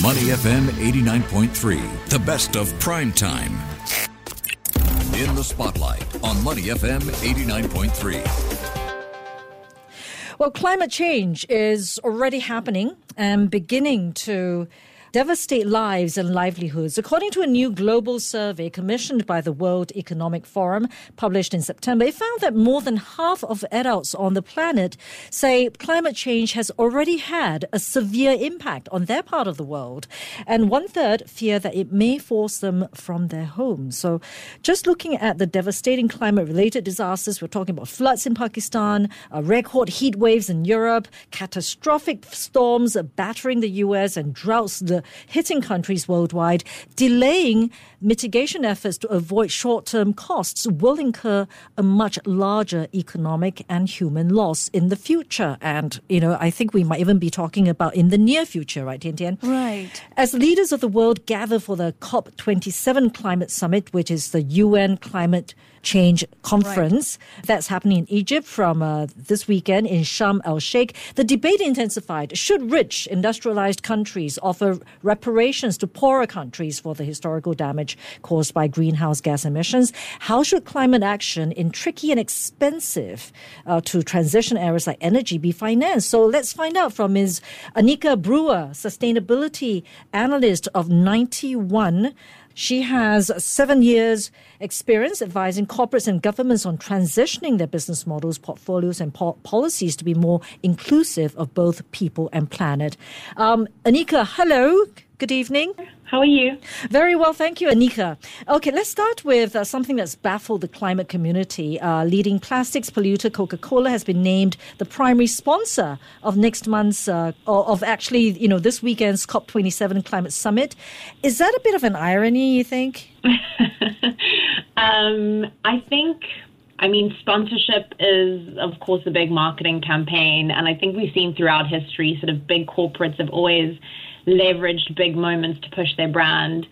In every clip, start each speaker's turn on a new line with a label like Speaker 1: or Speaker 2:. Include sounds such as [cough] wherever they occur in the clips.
Speaker 1: Money FM 89.3, the best of prime time. In the spotlight on Money FM 89.3.
Speaker 2: Well, climate change is already happening and beginning to devastate lives and livelihoods. According to a new global survey commissioned by the World Economic Forum, published in September, it found that more than half of adults on the planet say climate change has already had a severe impact on their part of the world. And one third fear that it may force them from their homes. So, just looking at the devastating climate related disasters, we're talking about floods in Pakistan, uh, record heat waves in Europe, catastrophic storms battering the US, and droughts the hitting countries worldwide, delaying mitigation efforts to avoid short term costs will incur a much larger economic and human loss in the future. And, you know, I think we might even be talking about in the near future, right, Tian Tian?
Speaker 3: Right.
Speaker 2: As leaders of the world gather for the COP27 climate summit, which is the UN climate Change Conference right. that's happening in Egypt from uh, this weekend in Sharm el Sheikh. The debate intensified. Should rich industrialized countries offer reparations to poorer countries for the historical damage caused by greenhouse gas emissions? How should climate action in tricky and expensive uh, to transition areas like energy be financed? So let's find out from Ms. Anika Brewer, sustainability analyst of 91. She has seven years experience advising corporates and governments on transitioning their business models, portfolios, and po- policies to be more inclusive of both people and planet. Um, Anika, hello. Good evening.
Speaker 4: How are you?
Speaker 2: Very well, thank you, Anika. Okay, let's start with uh, something that's baffled the climate community. Uh, leading plastics polluter Coca Cola has been named the primary sponsor of next month's, uh, of actually, you know, this weekend's COP27 climate summit. Is that a bit of an irony, you think? [laughs]
Speaker 4: um, I think I mean, sponsorship is, of course, a big marketing campaign. And I think we've seen throughout history sort of big corporates have always leveraged big moments to push their brand.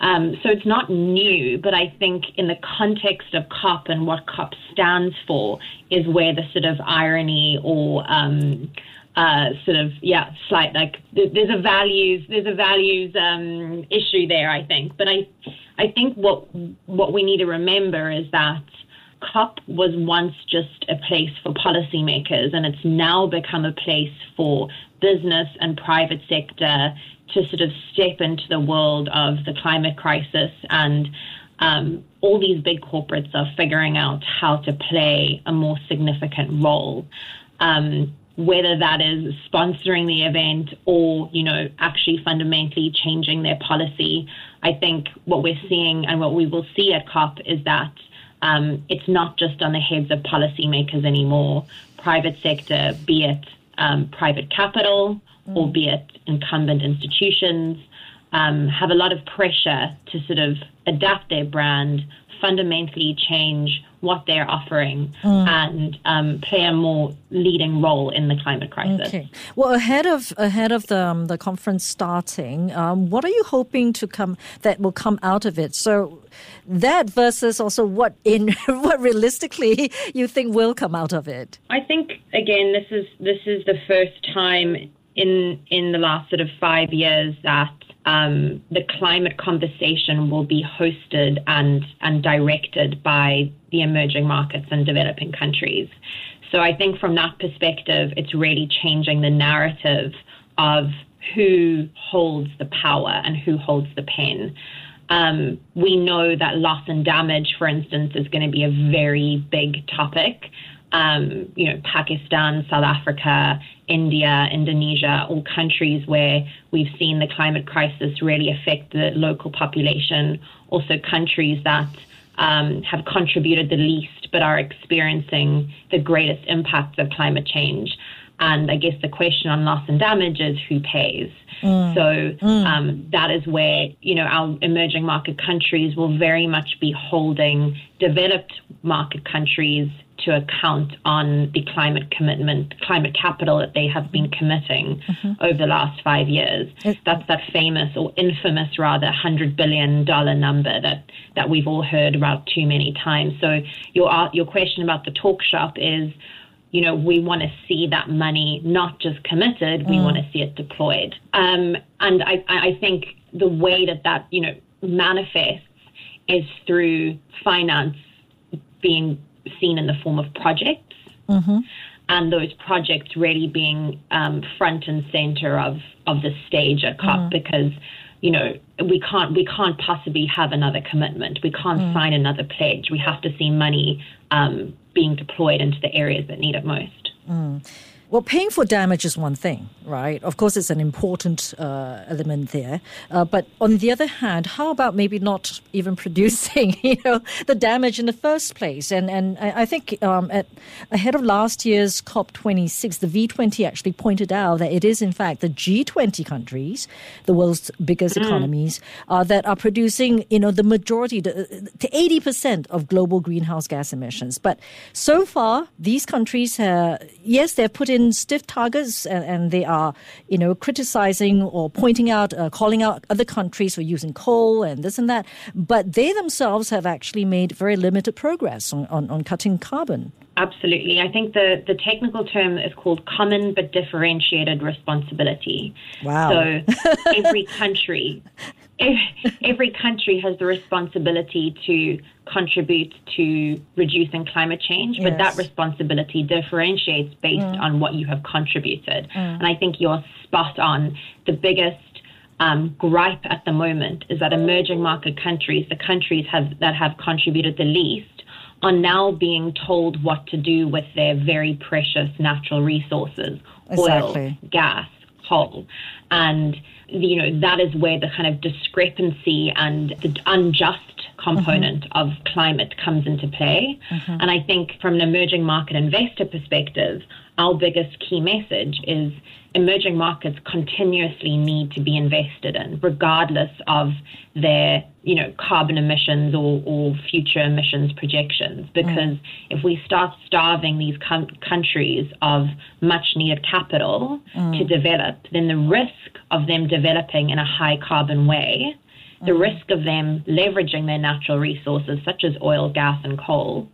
Speaker 4: Um, so it's not new, but I think in the context of COP and what COP stands for is where the sort of irony or um, uh, sort of yeah, slight like there's a values there's a values um, issue there. I think, but I I think what what we need to remember is that COP was once just a place for policymakers, and it's now become a place for business and private sector to sort of step into the world of the climate crisis and um, all these big corporates are figuring out how to play a more significant role. Um, whether that is sponsoring the event or, you know, actually fundamentally changing their policy. I think what we're seeing and what we will see at COP is that um, it's not just on the heads of policymakers anymore. Private sector, be it um, private capital, mm. albeit incumbent institutions, um, have a lot of pressure to sort of adapt their brand, fundamentally change what they're offering mm. and um, play a more leading role in the climate crisis.
Speaker 2: Okay. Well, ahead of ahead of the um, the conference starting, um, what are you hoping to come that will come out of it? So that versus also what in [laughs] what realistically you think will come out of it.
Speaker 4: I think again, this is this is the first time in in the last sort of five years that um, the climate conversation will be hosted and, and directed by the emerging markets and developing countries. So I think from that perspective, it's really changing the narrative of who holds the power and who holds the pen. Um, we know that loss and damage, for instance, is going to be a very big topic. Um, you know, Pakistan, South Africa, India, Indonesia, all countries where we've seen the climate crisis really affect the local population, also countries that um, have contributed the least but are experiencing the greatest impacts of climate change. And I guess the question on loss and damage is who pays. Mm. So mm. Um, that is where you know our emerging market countries will very much be holding developed market countries to account on the climate commitment, climate capital that they have been committing mm-hmm. over the last five years. That's that famous or infamous, rather, hundred billion dollar number that that we've all heard about too many times. So your your question about the talk shop is you know, we want to see that money not just committed, we mm. want to see it deployed. Um, and I, I think the way that that, you know, manifests is through finance being seen in the form of projects. Mm-hmm. And those projects really being um, front and center of, of the stage at COP mm. because you know, we can't we can't possibly have another commitment. We can't mm. sign another pledge. We have to see money um, being deployed into the areas that need it most.
Speaker 2: Well, paying for damage is one thing, right? Of course, it's an important uh, element there. Uh, but on the other hand, how about maybe not even [laughs] producing, you know, the damage in the first place? And and I think um, at ahead of last year's COP26, the V20 actually pointed out that it is in fact the G20 countries, the world's biggest mm. economies, uh, that are producing, you know, the majority, the, to 80% of global greenhouse gas emissions. But so far, these countries, yes, they've put in stiff targets and, and they are, you know, criticizing or pointing out, uh, calling out other countries for using coal and this and that. But they themselves have actually made very limited progress on, on, on cutting carbon.
Speaker 4: Absolutely. I think the, the technical term is called common but differentiated responsibility.
Speaker 2: Wow.
Speaker 4: So every country every country has the responsibility to contribute to reducing climate change, but yes. that responsibility differentiates based mm. on what you have contributed. Mm. And I think you're spot on. The biggest um, gripe at the moment is that emerging market countries, the countries have, that have contributed the least, are now being told what to do with their very precious natural resources exactly. oil, gas, coal. And you know, that is where the kind of discrepancy and the unjust component mm-hmm. of climate comes into play. Mm-hmm. And I think from an emerging market investor perspective, our biggest key message is emerging markets continuously need to be invested in, regardless of their, you know, carbon emissions or, or future emissions projections. Because mm. if we start starving these com- countries of much needed capital mm. to develop, then the risk of them developing in a high carbon way, mm. the risk of them leveraging their natural resources such as oil, gas, and coal,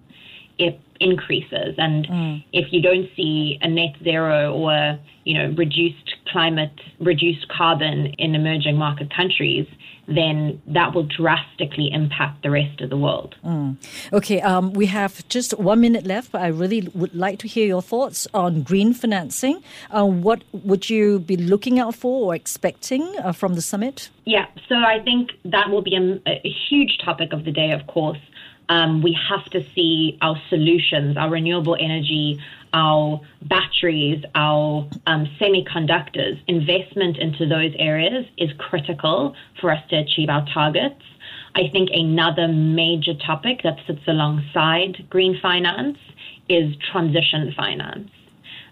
Speaker 4: it increases. And mm. if you don't see a net zero or you know reduced climate, reduced carbon in emerging market countries, then that will drastically impact the rest of the world.
Speaker 2: Mm. Okay, um, we have just one minute left, but I really would like to hear your thoughts on green financing. Uh, what would you be looking out for or expecting uh, from the summit?
Speaker 4: Yeah, so I think that will be a, a huge topic of the day, of course. Um, we have to see our solutions, our renewable energy, our batteries, our um, semiconductors, investment into those areas is critical for us to achieve our targets. I think another major topic that sits alongside green finance is transition finance.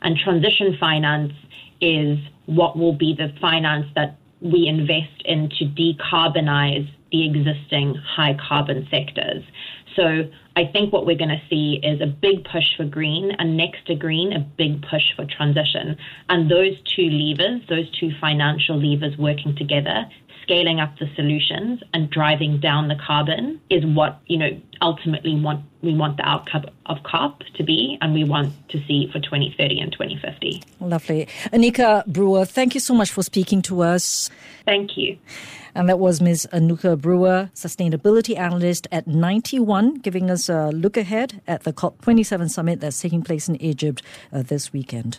Speaker 4: And transition finance is what will be the finance that we invest in to decarbonize the existing high carbon sectors. So I think what we're going to see is a big push for green, and next to green, a big push for transition. And those two levers, those two financial levers working together, scaling up the solutions and driving down the carbon is what, you know, ultimately want we want the outcome of COP to be and we want to see for 2030 and 2050.
Speaker 2: Lovely. Anika Brewer, thank you so much for speaking to us.
Speaker 4: Thank you.
Speaker 2: And that was Ms. Anika Brewer, Sustainability Analyst at Ninety One, giving us a look ahead at the COP27 summit that's taking place in Egypt uh, this weekend.